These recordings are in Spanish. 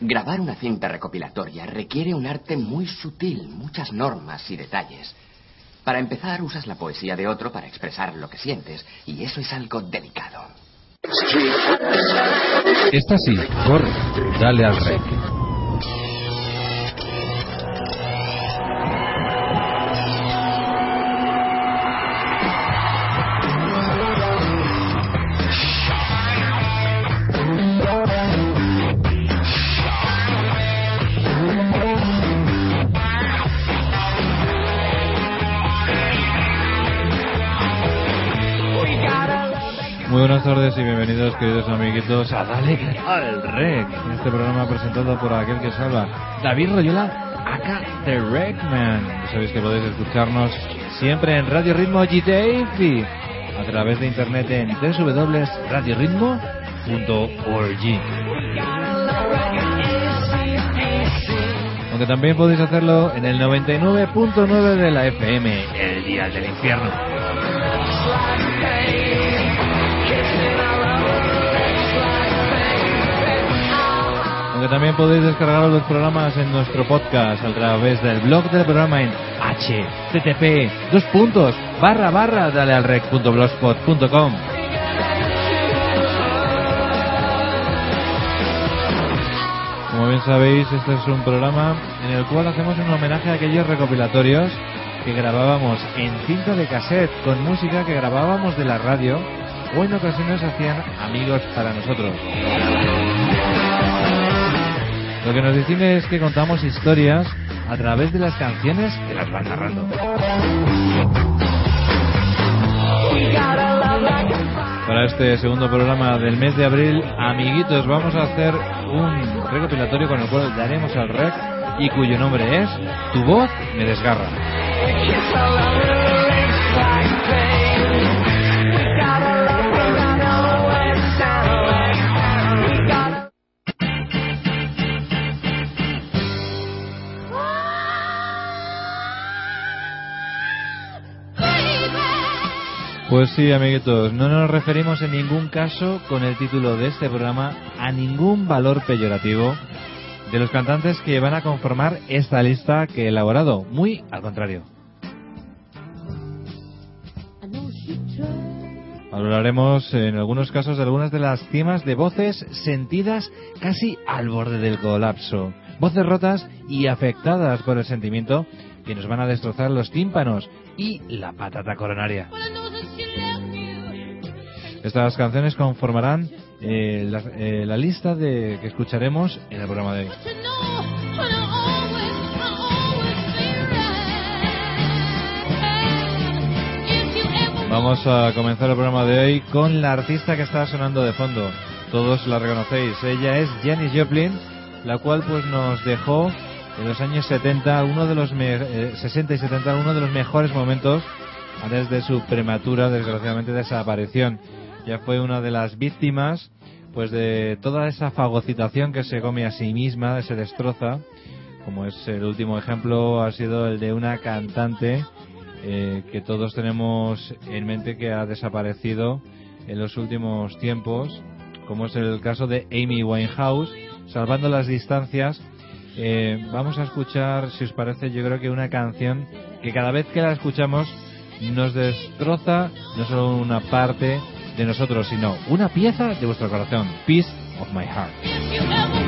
Grabar una cinta recopilatoria requiere un arte muy sutil, muchas normas y detalles. Para empezar, usas la poesía de otro para expresar lo que sientes, y eso es algo delicado. Esta sí, corre, dale al rec. Buenas tardes y bienvenidos queridos amiguitos a Dale al Rec, este programa presentado por aquel que salva, David Royola, acá The Recman. Sabéis que podéis escucharnos siempre en Radio Ritmo GTF a través de internet en www.radioritmo.org. Aunque también podéis hacerlo en el 99.9 de la FM, el día del infierno. Aunque también podéis descargar los programas en nuestro podcast a través del blog del programa en http dos puntos barra barra dale al rec.blogspot.com. Como bien sabéis, este es un programa en el cual hacemos un homenaje a aquellos recopilatorios que grabábamos en cinta de cassette con música que grabábamos de la radio o en ocasiones hacían amigos para nosotros. Lo que nos distingue es que contamos historias a través de las canciones que las van narrando. Para este segundo programa del mes de abril, amiguitos, vamos a hacer un recopilatorio con el cual daremos al rec y cuyo nombre es Tu voz me desgarra. Pues sí, amiguitos, no nos referimos en ningún caso con el título de este programa a ningún valor peyorativo de los cantantes que van a conformar esta lista que he elaborado. Muy al contrario. Hablaremos en algunos casos de algunas de las cimas de voces sentidas casi al borde del colapso. Voces rotas y afectadas por el sentimiento que nos van a destrozar los tímpanos y la patata coronaria. Estas canciones conformarán eh, la, eh, la lista de que escucharemos en el programa de hoy. Vamos a comenzar el programa de hoy con la artista que está sonando de fondo. Todos la reconocéis. Ella es Janis Joplin, la cual pues nos dejó en los años 70, uno de los me- eh, 60 y 70, uno de los mejores momentos antes de su prematura, desgraciadamente, desaparición. Ya fue una de las víctimas pues de toda esa fagocitación que se come a sí misma, se destroza, como es el último ejemplo, ha sido el de una cantante eh, que todos tenemos en mente que ha desaparecido en los últimos tiempos, como es el caso de Amy Winehouse, salvando las distancias. eh, vamos a escuchar, si os parece, yo creo que una canción que cada vez que la escuchamos nos destroza no solo una parte de nosotros, sino una pieza de vuestro corazón. Peace of my heart.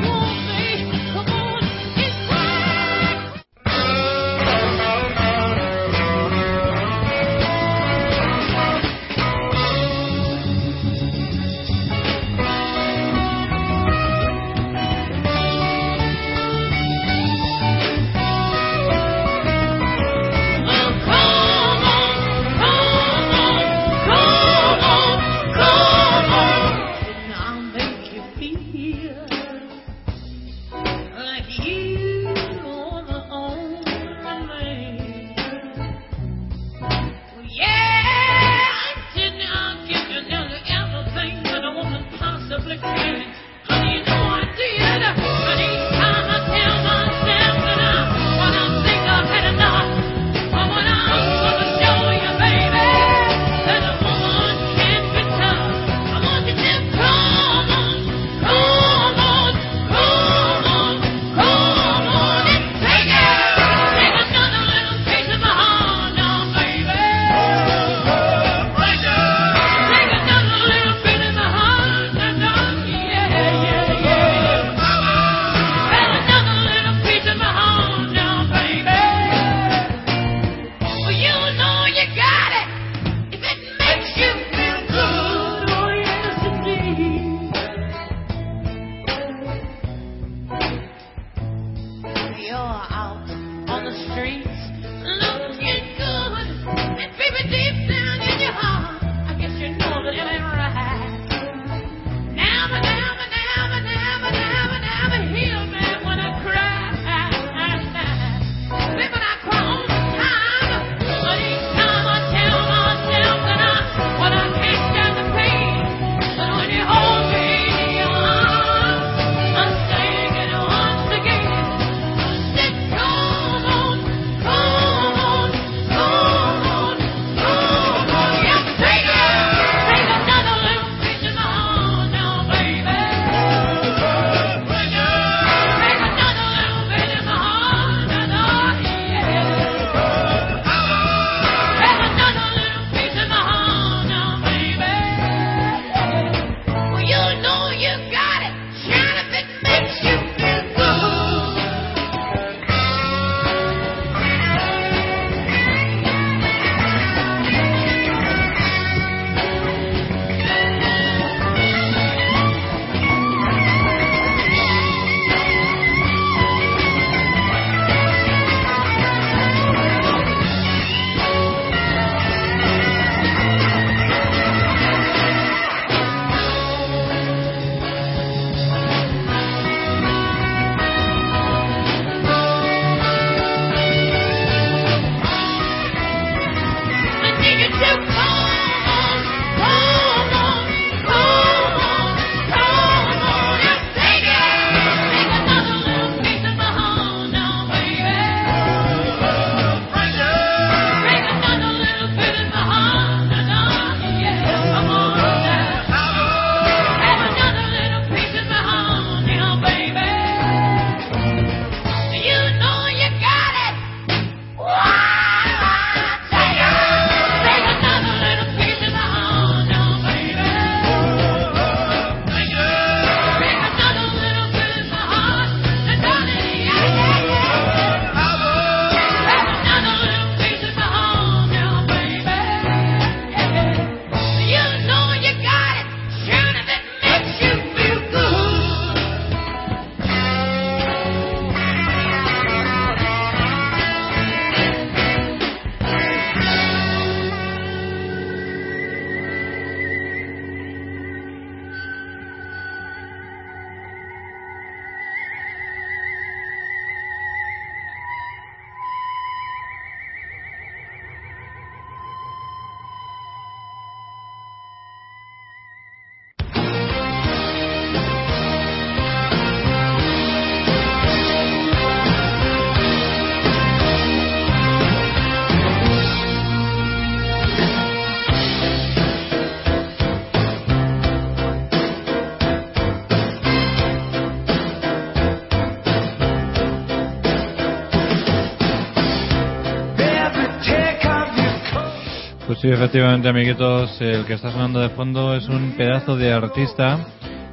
Sí, efectivamente, amiguitos, el que está sonando de fondo es un pedazo de artista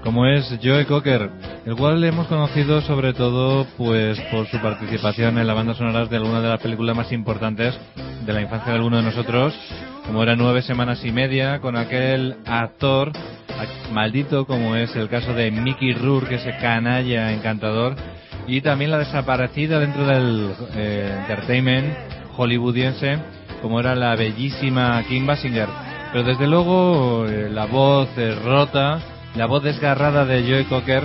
como es Joe Cocker, el cual le hemos conocido sobre todo pues por su participación en la banda sonora de alguna de las películas más importantes de la infancia de alguno de nosotros, como era Nueve Semanas y Media, con aquel actor maldito como es el caso de Mickey Rourke, ese canalla encantador, y también la desaparecida dentro del eh, entertainment hollywoodiense, como era la bellísima Kim Basinger. Pero desde luego eh, la voz rota, la voz desgarrada de Joey Cocker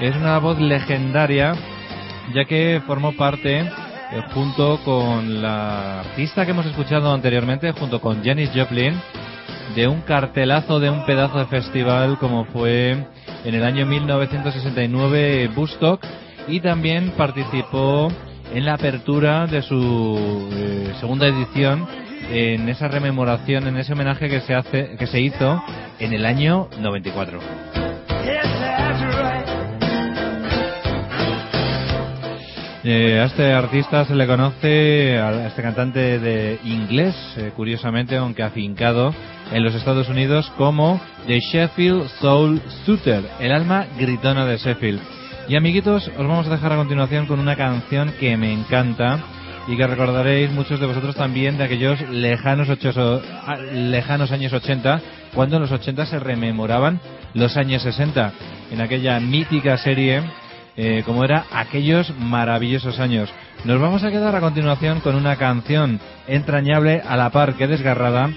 es una voz legendaria, ya que formó parte eh, junto con la artista que hemos escuchado anteriormente, junto con Janis Joplin, de un cartelazo de un pedazo de festival como fue en el año 1969 Bustock y también participó en la apertura de su eh, segunda edición en esa rememoración, en ese homenaje que se hace, que se hizo en el año 94. Eh, a este artista se le conoce, a este cantante de inglés, eh, curiosamente, aunque afincado en los Estados Unidos, como The Sheffield Soul Suitor, el alma gritona de Sheffield. Y amiguitos, os vamos a dejar a continuación con una canción que me encanta y que recordaréis muchos de vosotros también de aquellos lejanos, ocho, lejanos años 80, cuando en los 80 se rememoraban los años 60, en aquella mítica serie eh, como era aquellos maravillosos años. Nos vamos a quedar a continuación con una canción entrañable a la par que desgarrada,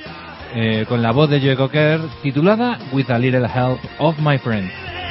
eh, con la voz de Joe Cocker, titulada With a Little Help of My Friend.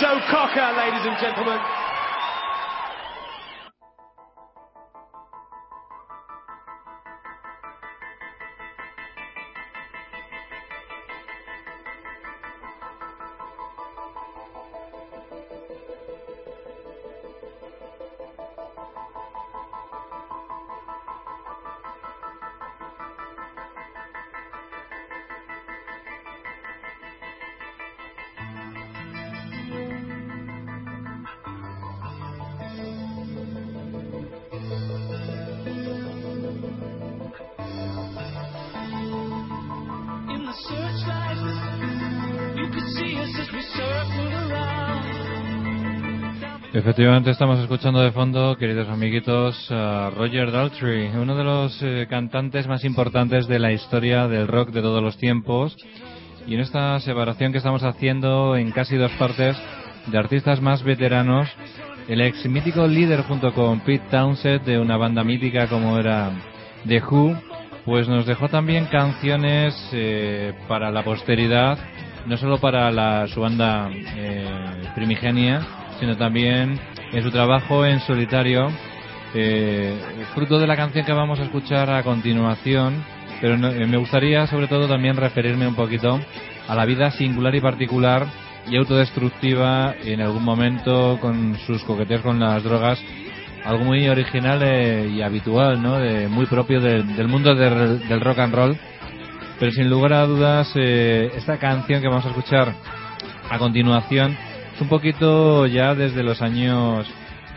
Joe Cocker, ladies and gentlemen. Efectivamente estamos escuchando de fondo, queridos amiguitos, a Roger Daltrey, uno de los eh, cantantes más importantes de la historia del rock de todos los tiempos. Y en esta separación que estamos haciendo en casi dos partes de artistas más veteranos, el ex mítico líder junto con Pete Townsend de una banda mítica como era The Who, pues nos dejó también canciones eh, para la posteridad, no solo para la, su banda eh, primigenia, sino también en su trabajo en solitario, eh, fruto de la canción que vamos a escuchar a continuación, pero eh, me gustaría sobre todo también referirme un poquito a la vida singular y particular y autodestructiva en algún momento con sus coqueteos con las drogas, algo muy original eh, y habitual, ¿no? De, muy propio del mundo del rock and roll. Pero sin lugar a dudas, esta canción que vamos a escuchar a continuación un poquito ya desde los años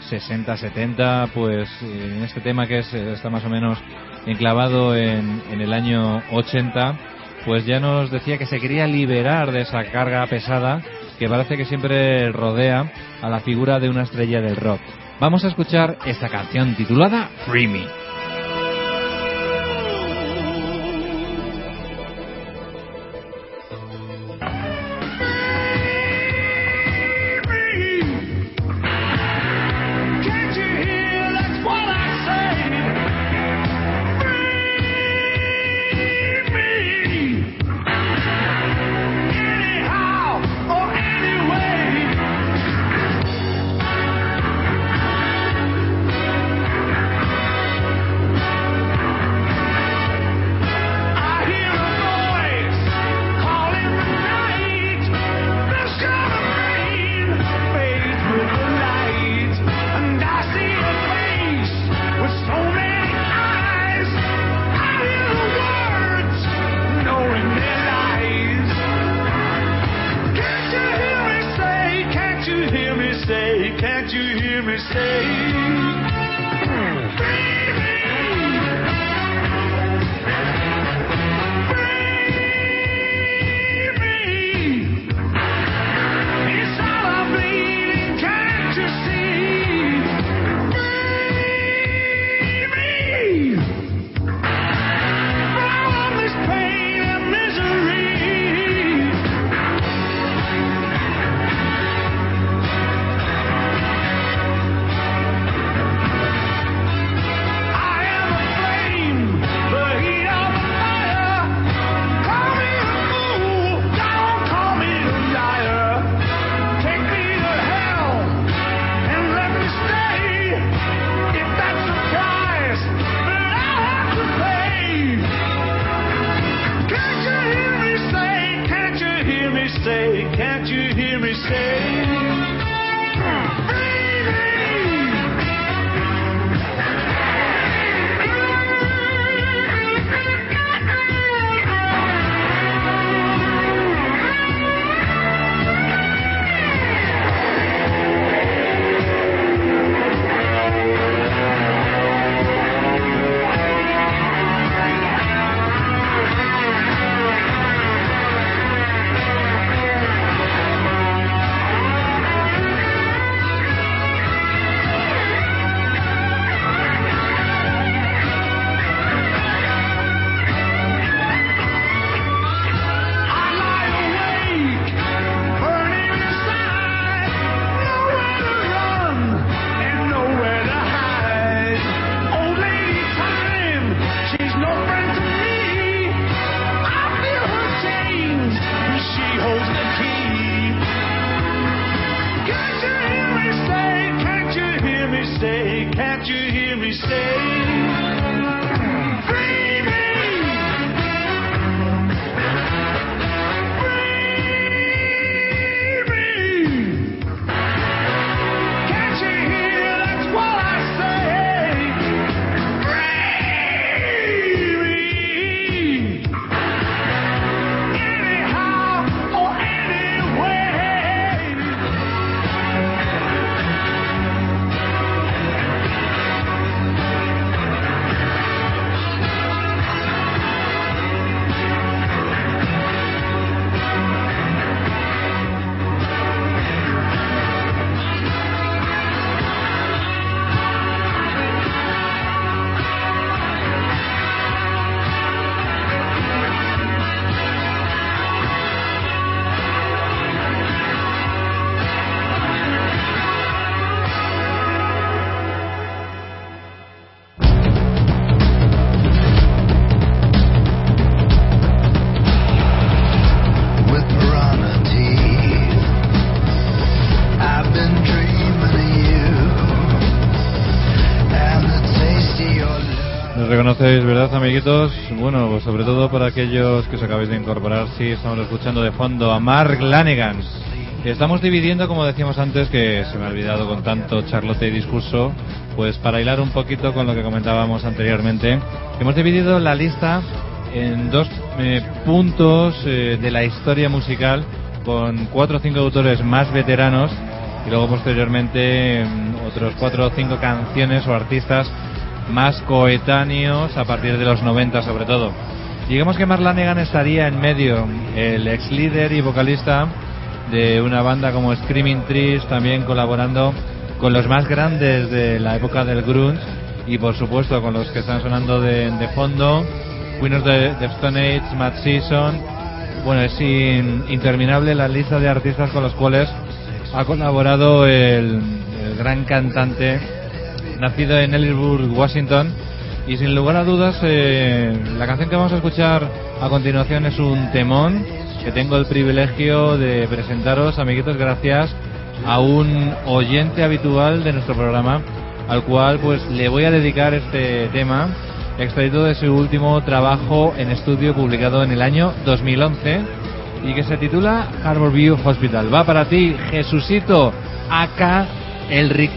60, 70, pues en este tema que es, está más o menos enclavado en, en el año 80, pues ya nos decía que se quería liberar de esa carga pesada que parece que siempre rodea a la figura de una estrella del rock. Vamos a escuchar esta canción titulada Free Me. ¿Verdad, amiguitos? Bueno, pues sobre todo para aquellos que os acabáis de incorporar, sí, estamos escuchando de fondo a Mark Lanigan. Estamos dividiendo, como decíamos antes, que se me ha olvidado con tanto charlotte y discurso, pues para hilar un poquito con lo que comentábamos anteriormente, hemos dividido la lista en dos eh, puntos eh, de la historia musical con cuatro o cinco autores más veteranos y luego posteriormente mm, otros cuatro o cinco canciones o artistas más coetáneos a partir de los 90 sobre todo. Digamos que Marlanegan estaría en medio, el ex líder y vocalista de una banda como Screaming Trees, también colaborando con los más grandes de la época del grunge y por supuesto con los que están sonando de, fondo, Winners de, Stone Age, Matt Season. Bueno, es interminable la lista de artistas con los cuales ha colaborado el gran cantante nacido en Ellisburg, Washington. Y sin lugar a dudas, eh, la canción que vamos a escuchar a continuación es un temón que tengo el privilegio de presentaros, amiguitos, gracias a un oyente habitual de nuestro programa, al cual pues le voy a dedicar este tema, extraído de su último trabajo en estudio publicado en el año 2011 y que se titula Harbor View Hospital. Va para ti, Jesucito, acá el Rick.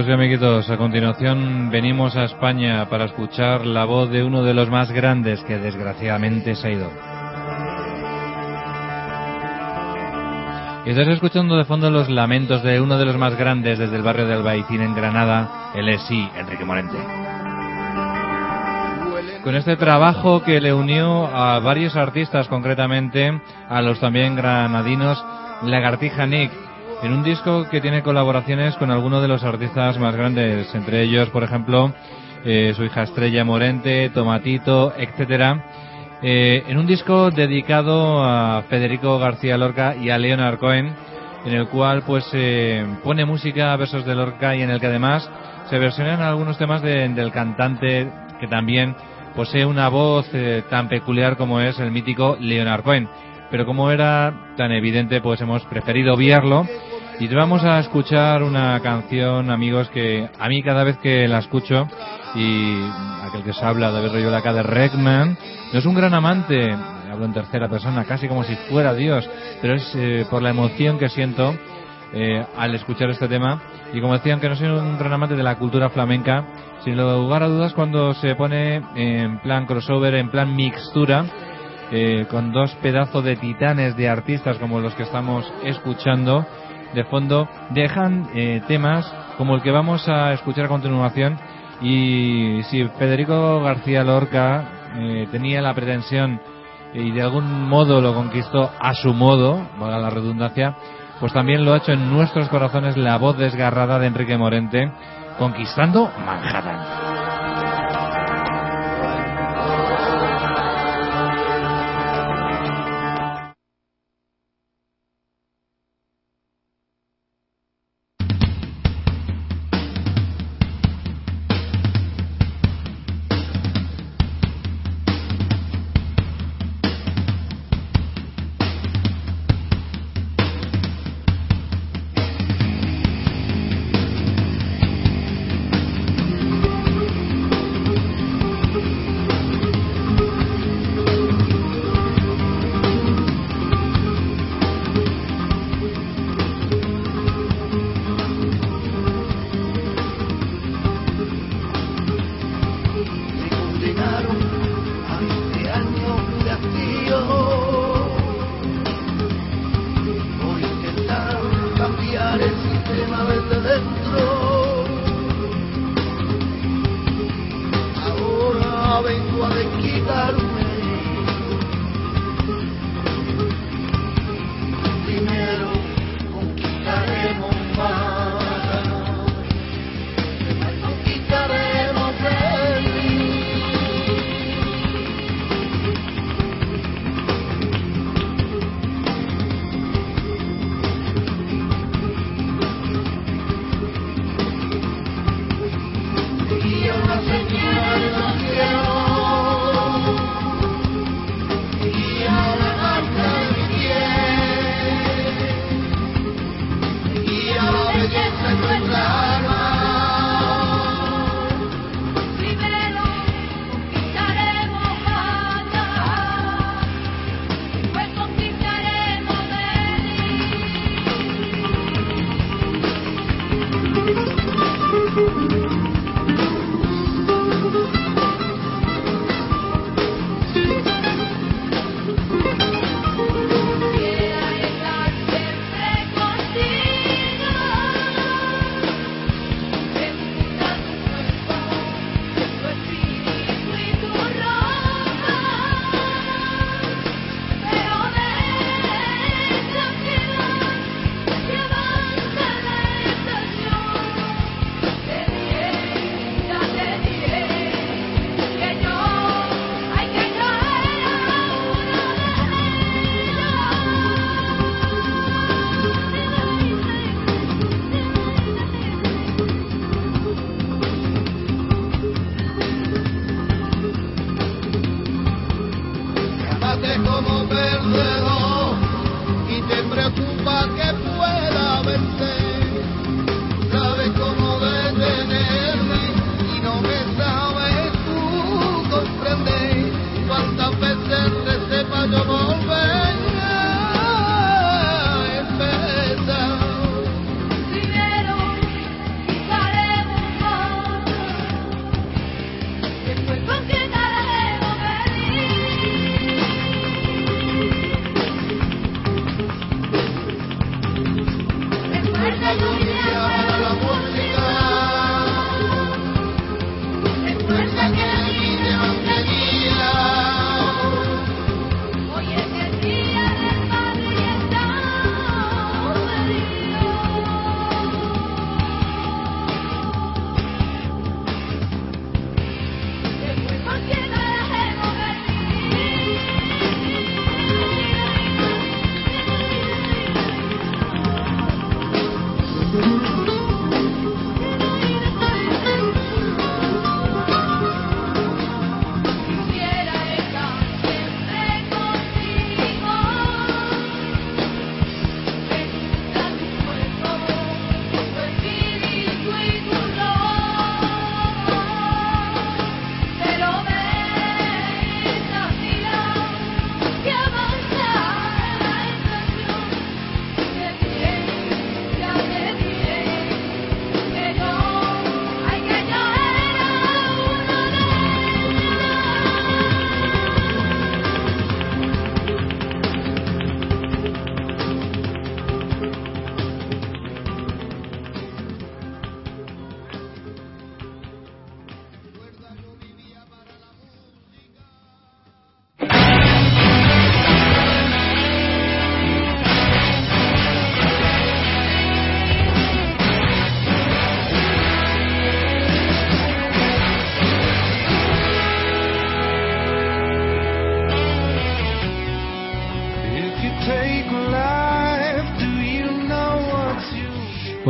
Pues bien, amiguitos, a continuación venimos a España para escuchar la voz de uno de los más grandes que desgraciadamente se ha ido. Estás escuchando de fondo los lamentos de uno de los más grandes desde el barrio de Albaicín en Granada, el es sí, Enrique Morente. Con este trabajo que le unió a varios artistas, concretamente a los también granadinos Lagartija Nick, en un disco que tiene colaboraciones con algunos de los artistas más grandes, entre ellos, por ejemplo, eh, su hija Estrella Morente, Tomatito, etcétera. Eh, en un disco dedicado a Federico García Lorca y a Leonard Cohen, en el cual pues eh, pone música a versos de Lorca y en el que además se versionan algunos temas del cantante que también posee una voz tan peculiar como es el mítico Leonard Cohen. Pero como era tan evidente, pues hemos preferido obviarlo y vamos a escuchar una canción, amigos, que a mí cada vez que la escucho, y aquel que se habla de rollo de acá de Regman, no es un gran amante, hablo en tercera persona, casi como si fuera Dios, pero es eh, por la emoción que siento eh, al escuchar este tema. Y como decían, que no soy un gran amante de la cultura flamenca, sin lugar a dudas cuando se pone en plan crossover, en plan mixtura, eh, con dos pedazos de titanes de artistas como los que estamos escuchando, de fondo dejan eh, temas como el que vamos a escuchar a continuación y si Federico García Lorca eh, tenía la pretensión y de algún modo lo conquistó a su modo, valga la redundancia, pues también lo ha hecho en nuestros corazones la voz desgarrada de Enrique Morente, conquistando Manhattan.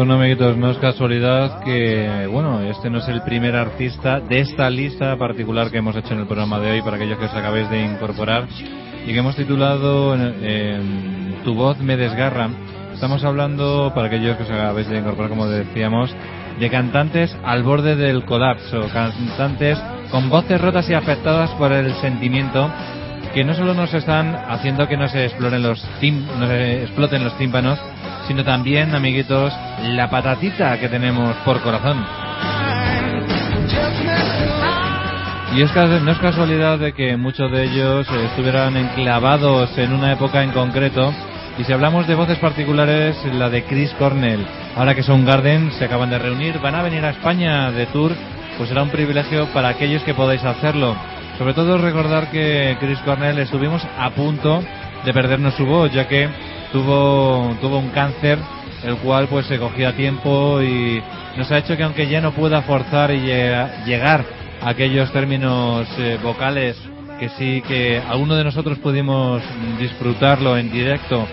Bueno, amiguitos, no es casualidad que, bueno, este no es el primer artista de esta lista particular que hemos hecho en el programa de hoy para aquellos que os acabéis de incorporar y que hemos titulado Tu voz me desgarra. Estamos hablando, para aquellos que os acabéis de incorporar, como decíamos, de cantantes al borde del colapso, cantantes con voces rotas y afectadas por el sentimiento que no solo nos están haciendo que no no se exploten los tímpanos, sino también, amiguitos, la patatita que tenemos por corazón. Y es no es casualidad de que muchos de ellos estuvieran enclavados en una época en concreto. Y si hablamos de voces particulares, la de Chris Cornell. Ahora que son Garden, se acaban de reunir, van a venir a España de tour, pues será un privilegio para aquellos que podáis hacerlo. Sobre todo recordar que Chris Cornell estuvimos a punto de perdernos su voz, ya que tuvo, tuvo un cáncer, el cual pues se cogía a tiempo y nos ha hecho que aunque ya no pueda forzar y llegar a aquellos términos eh, vocales que sí que alguno de nosotros pudimos disfrutarlo en directo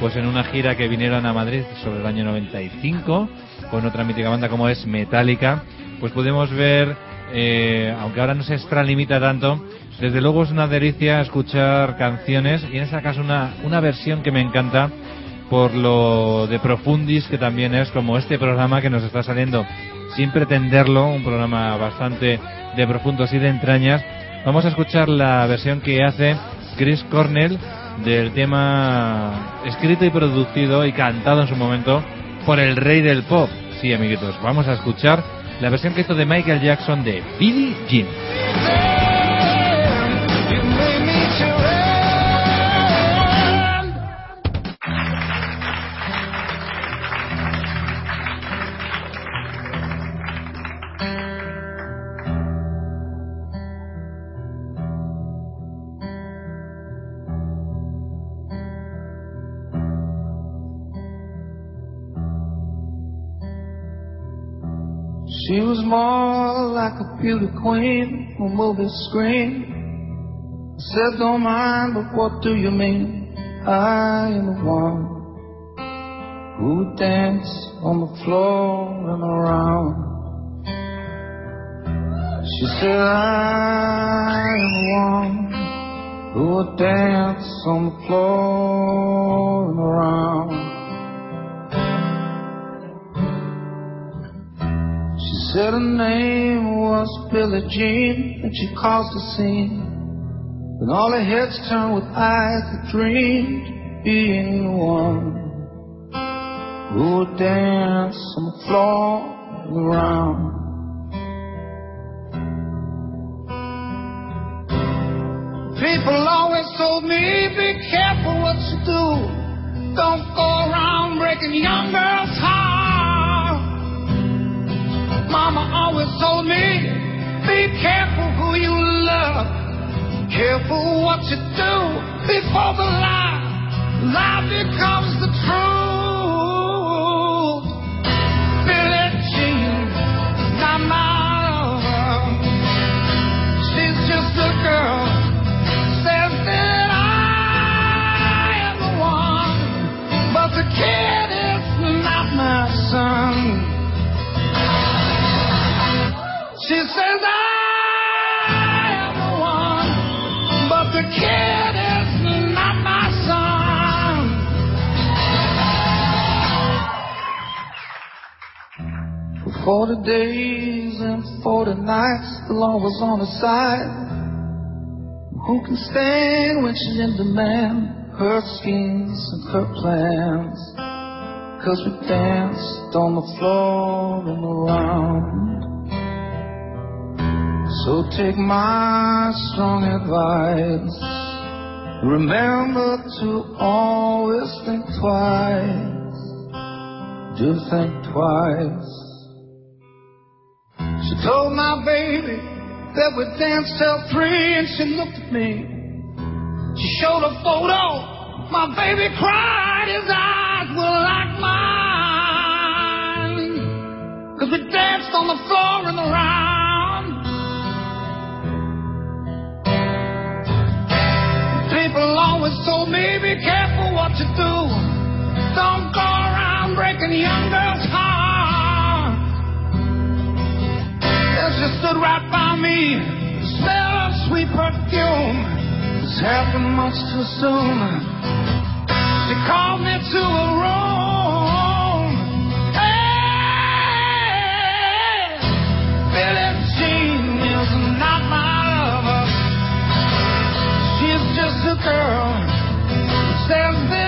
pues en una gira que vinieron a Madrid sobre el año 95 con otra mítica banda como es Metallica pues pudimos ver eh, aunque ahora no se extralimita tanto desde luego es una delicia escuchar canciones y en este caso una, una versión que me encanta por lo de profundis que también es como este programa que nos está saliendo sin pretenderlo, un programa bastante de profundos y de entrañas. Vamos a escuchar la versión que hace Chris Cornell del tema escrito y producido y cantado en su momento por el rey del pop. Sí, amiguitos, vamos a escuchar la versión que hizo de Michael Jackson de Billie Jean. More like a beauty queen on movie screen. I said, don't mind, but what do you mean? I am the one who would dance on the floor and around. She said, I am the one who would dance on the floor and around. Said her name was Billie Jean, and she caused a scene. When all the heads turned with eyes that dreamed being the one who would dance on the floor and around. People always told me, be careful what you do. Don't go around breaking young girls' hearts. Mama always told me, be careful who you love. Careful what you do before the lie, lie becomes the truth. Forty days and forty nights, the law was on her side. Who can stand when she's in demand? Her schemes and her plans. Cause we danced on the floor and around. So take my strong advice. Remember to always think twice. Do think twice. She told my baby that we danced till three and she looked at me. She showed a photo. My baby cried. His eyes were like mine. Cause we danced on the floor and around. People always told me, be careful what you do. Don't go around breaking young girls' hearts. Stood right by me, smell of sweet perfume. This happened much too soon. She called me to a room. Hey, Billie Jean is not my lover. She's just a girl who says that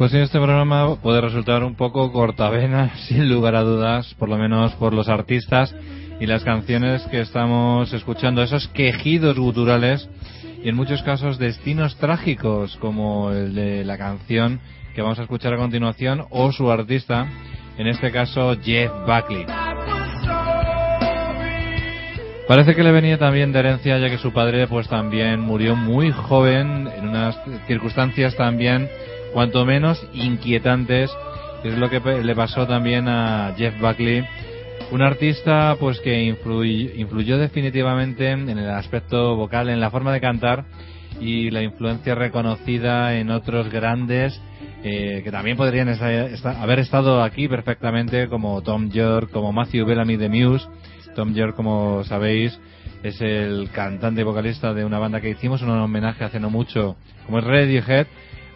Pues en este programa puede resultar un poco cortavena, sin lugar a dudas, por lo menos por los artistas y las canciones que estamos escuchando, esos quejidos guturales y en muchos casos destinos trágicos, como el de la canción que vamos a escuchar a continuación o su artista, en este caso Jeff Buckley. Parece que le venía también de herencia ya que su padre pues también murió muy joven en unas circunstancias también cuanto menos inquietantes es lo que le pasó también a Jeff Buckley un artista pues que influyó, influyó definitivamente en el aspecto vocal en la forma de cantar y la influencia reconocida en otros grandes eh, que también podrían haber estado aquí perfectamente como Tom York como Matthew Bellamy de Muse Tom York, como sabéis, es el cantante y vocalista de una banda que hicimos un homenaje hace no mucho, como es Radiohead.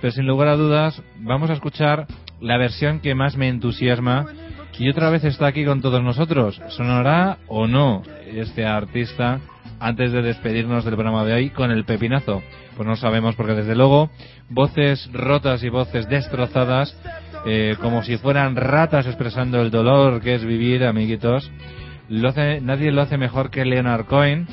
Pero sin lugar a dudas, vamos a escuchar la versión que más me entusiasma y otra vez está aquí con todos nosotros. ¿Sonará o no este artista antes de despedirnos del programa de hoy con el pepinazo? Pues no sabemos porque desde luego voces rotas y voces destrozadas eh, como si fueran ratas expresando el dolor que es vivir, amiguitos. Nadie lo hace mejor que Leonard Cohen,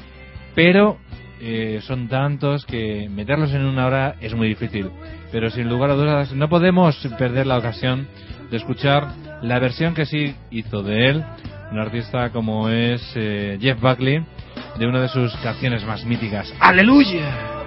pero eh, son tantos que meterlos en una hora es muy difícil. Pero sin lugar a dudas, no podemos perder la ocasión de escuchar la versión que sí hizo de él, un artista como es eh, Jeff Buckley, de una de sus canciones más míticas. ¡Aleluya!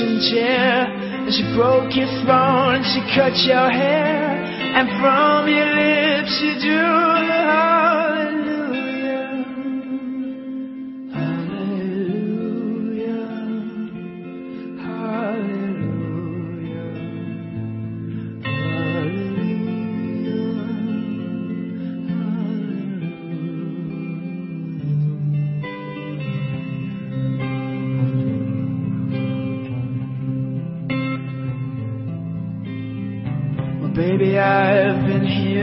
And she broke your throne, she cut your hair, and from your lips she drew the hallelujah.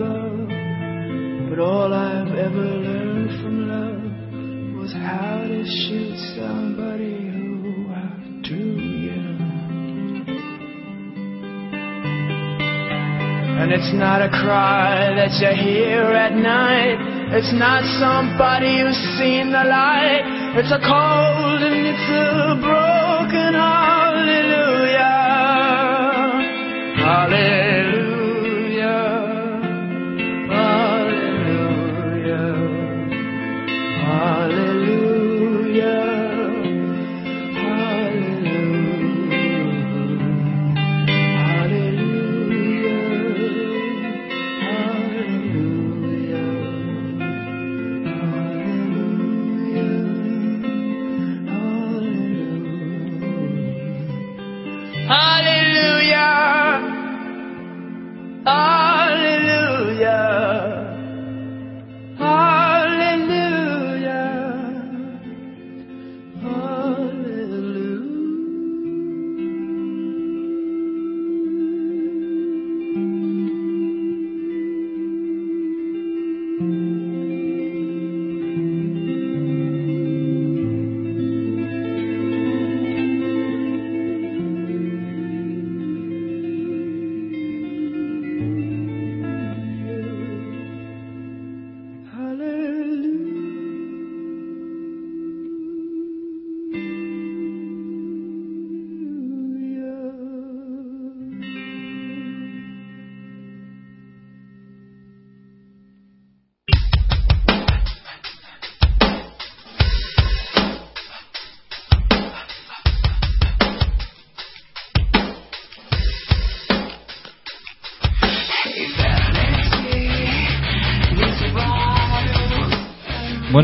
Above, but all I've ever learned from love was how to shoot somebody who outdrew you. And it's not a cry that you hear at night. It's not somebody who's seen the light. It's a cold and it's a broken hallelujah. Hallelujah.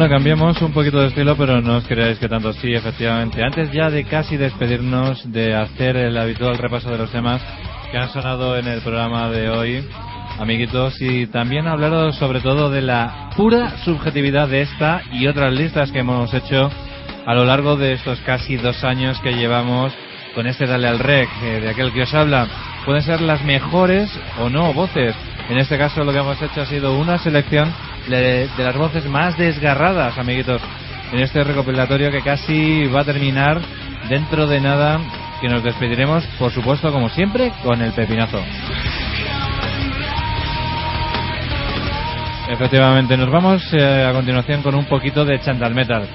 Bueno, cambiamos un poquito de estilo, pero no os creáis que tanto sí, efectivamente. Antes ya de casi despedirnos, de hacer el habitual repaso de los temas que han sonado en el programa de hoy, amiguitos, y también hablaros sobre todo de la pura subjetividad de esta y otras listas que hemos hecho a lo largo de estos casi dos años que llevamos con este Dale al Rec, eh, de aquel que os habla. Pueden ser las mejores o no voces. En este caso lo que hemos hecho ha sido una selección de, las voces más desgarradas, amiguitos, en este recopilatorio que casi va a terminar dentro de nada, que nos despediremos, por supuesto, como siempre, con el pepinazo. Efectivamente, nos vamos eh, a continuación con un poquito de Chantal Metal.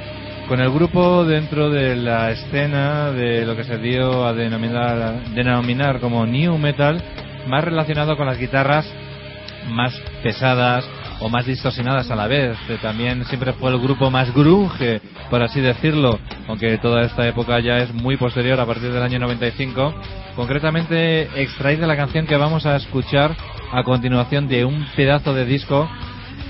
Con el grupo dentro de la escena de lo que se dio a denominar, denominar como New Metal, más relacionado con las guitarras más pesadas o más distorsionadas a la vez. También siempre fue el grupo más grunge, por así decirlo, aunque toda esta época ya es muy posterior, a partir del año 95. Concretamente, extraída la canción que vamos a escuchar a continuación de un pedazo de disco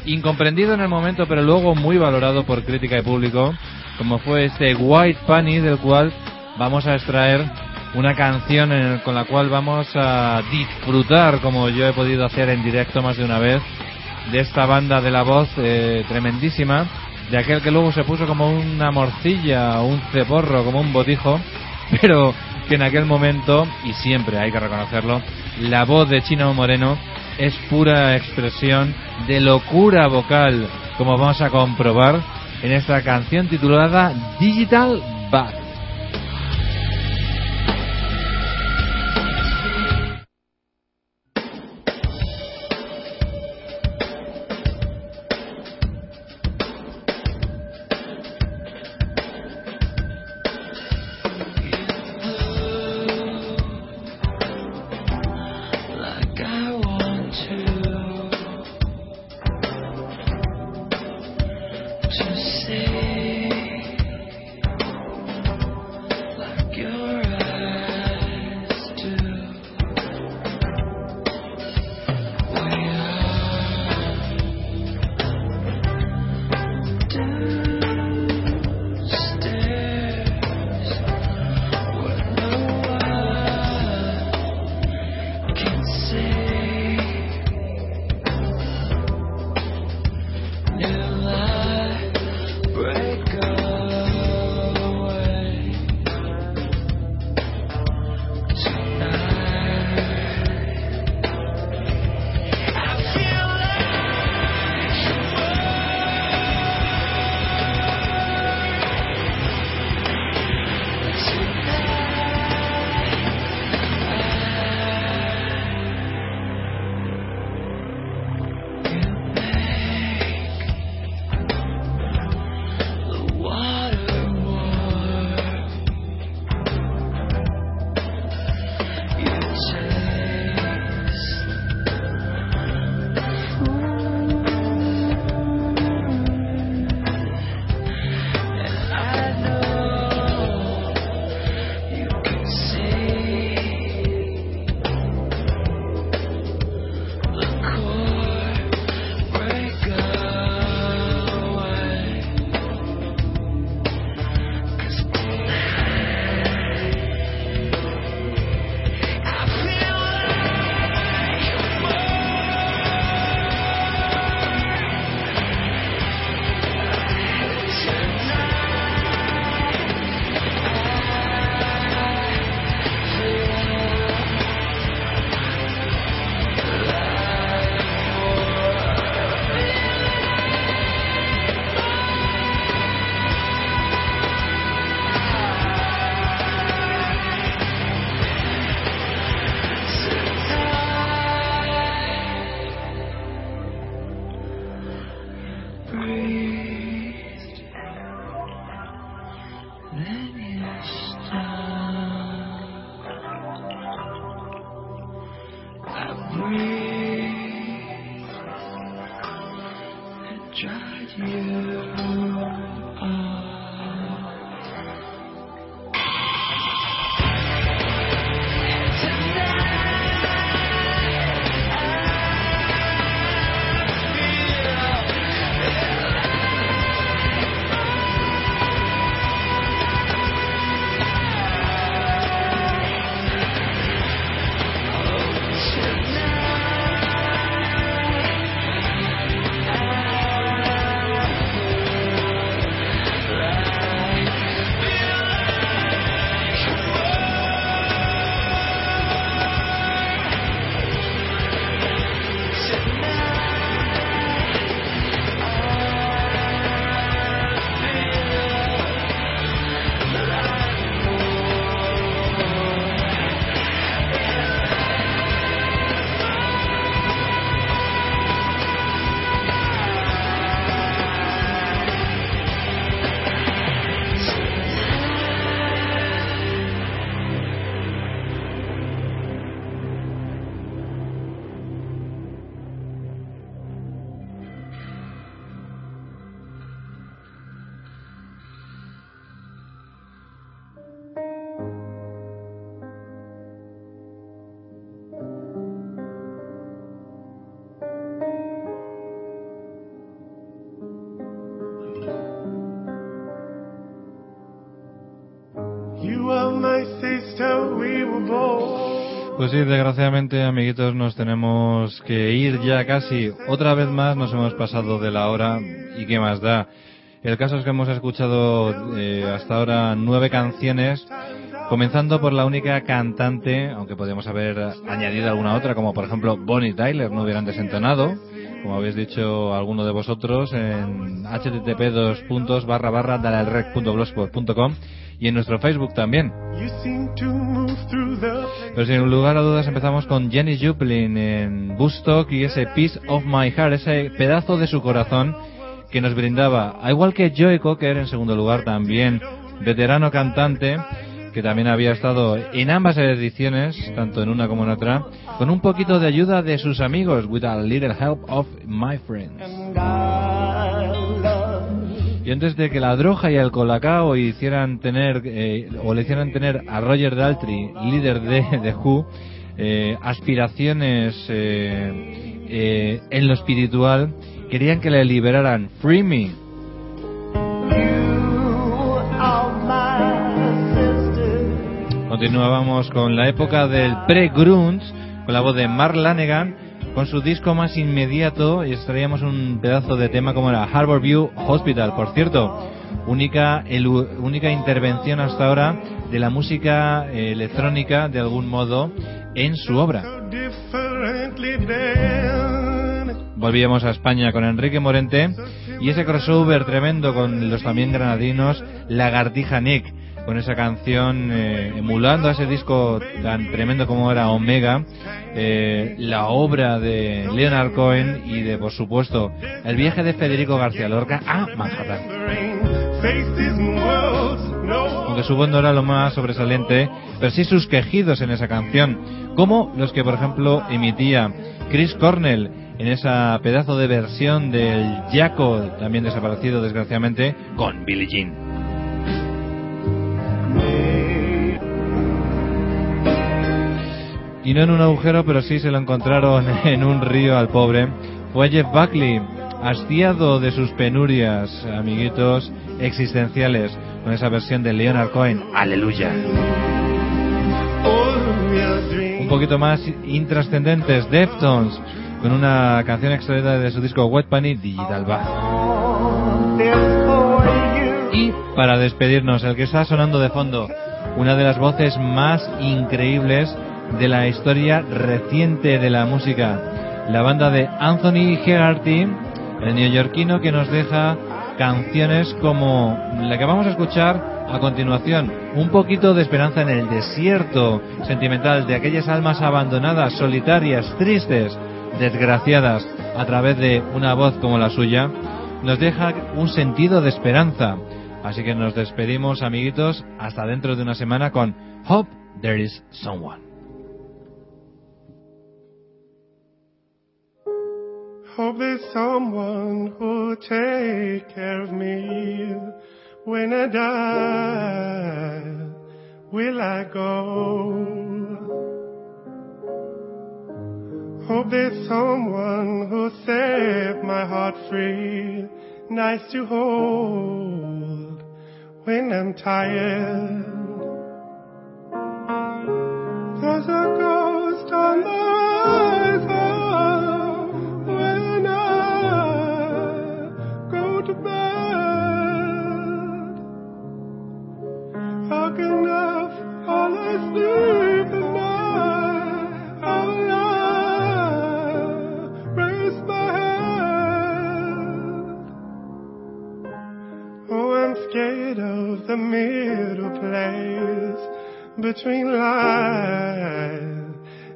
incomprendido en el momento, pero luego muy valorado por crítica y público, como fue este White Bunny, del cual vamos a extraer una canción el- con la cual vamos a disfrutar, como yo he podido hacer en directo más de una vez, de esta banda de la voz eh, tremendísima, de aquel que luego se puso como una morcilla, un ceporro, como un botijo, pero que en aquel momento, y siempre hay que reconocerlo, la voz de Chino Moreno es pura expresión de locura vocal, como vamos a comprobar en esta canción titulada Digital Bath. Sí, desgraciadamente, amiguitos, nos tenemos que ir ya casi. Otra vez más nos hemos pasado de la hora y qué más da. El caso es que hemos escuchado eh, hasta ahora nueve canciones, comenzando por la única cantante, aunque podríamos haber añadido alguna otra, como por ejemplo Bonnie Tyler, no hubieran desentonado, como habéis dicho alguno de vosotros, en http dos barra barra y en nuestro Facebook también. Pero sin lugar a dudas empezamos con Jenny Joplin en Bustock y ese Piece of My Heart, ese pedazo de su corazón que nos brindaba, a igual que Joey Cocker en segundo lugar también, veterano cantante, que también había estado en ambas ediciones, tanto en una como en otra, con un poquito de ayuda de sus amigos, with a little help of my friends. Y antes de que la droga y el colacao hicieran tener, eh, o le hicieran tener a Roger Daltrey, líder de The Who, eh, aspiraciones eh, en lo espiritual, querían que le liberaran. Free me. Continuábamos con la época del pre-grunge, con la voz de Mark Lanegan, con su disco más inmediato extraíamos un pedazo de tema como era Harbor View Hospital. Por cierto, única, única intervención hasta ahora de la música eh, electrónica de algún modo en su obra. Volvíamos a España con Enrique Morente y ese crossover tremendo con los también granadinos Lagartija Nick con esa canción eh, emulando a ese disco tan tremendo como era Omega, eh, la obra de Leonard Cohen y de, por supuesto, el viaje de Federico García Lorca a Manhattan. Aunque su voz no era lo más sobresaliente, pero sí sus quejidos en esa canción, como los que, por ejemplo, emitía Chris Cornell en esa pedazo de versión del Jaco, también desaparecido desgraciadamente, con Billie Jean. Y no en un agujero, pero sí se lo encontraron en un río al pobre. Fue Jeff Buckley, hastiado de sus penurias, amiguitos, existenciales, con esa versión de Leonard Cohen. Aleluya. Un poquito más intrascendentes, Deftones, con una canción extraída de su disco Wet Bunny Digital Bath. Y para despedirnos, el que está sonando de fondo, una de las voces más increíbles de la historia reciente de la música. La banda de Anthony Hegarty, el neoyorquino que nos deja canciones como la que vamos a escuchar a continuación, un poquito de esperanza en el desierto sentimental de aquellas almas abandonadas, solitarias, tristes, desgraciadas, a través de una voz como la suya, nos deja un sentido de esperanza. Así que nos despedimos, amiguitos, hasta dentro de una semana con Hope There Is Someone. Hope there's someone who'll take care of me when I die. Will I go? Hope there's someone who'll set my heart free, nice to hold when I'm tired. There's a ghost on the between life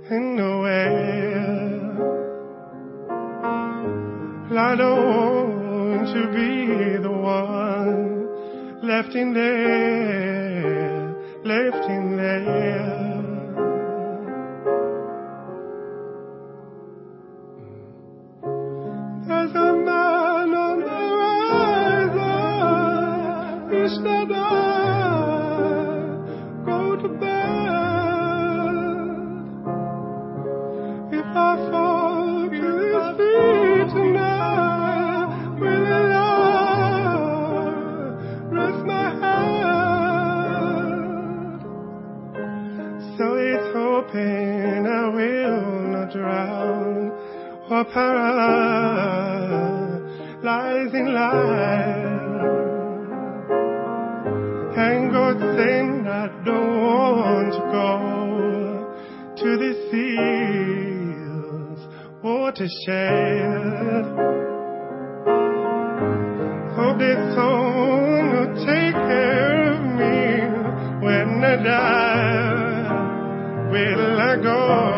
and nowhere. I don't want to be the one left in there, left in there. lies in life. And God said, I don't want to go to the seas, watershed. Hope that someone will take care of me when I die. Will I go?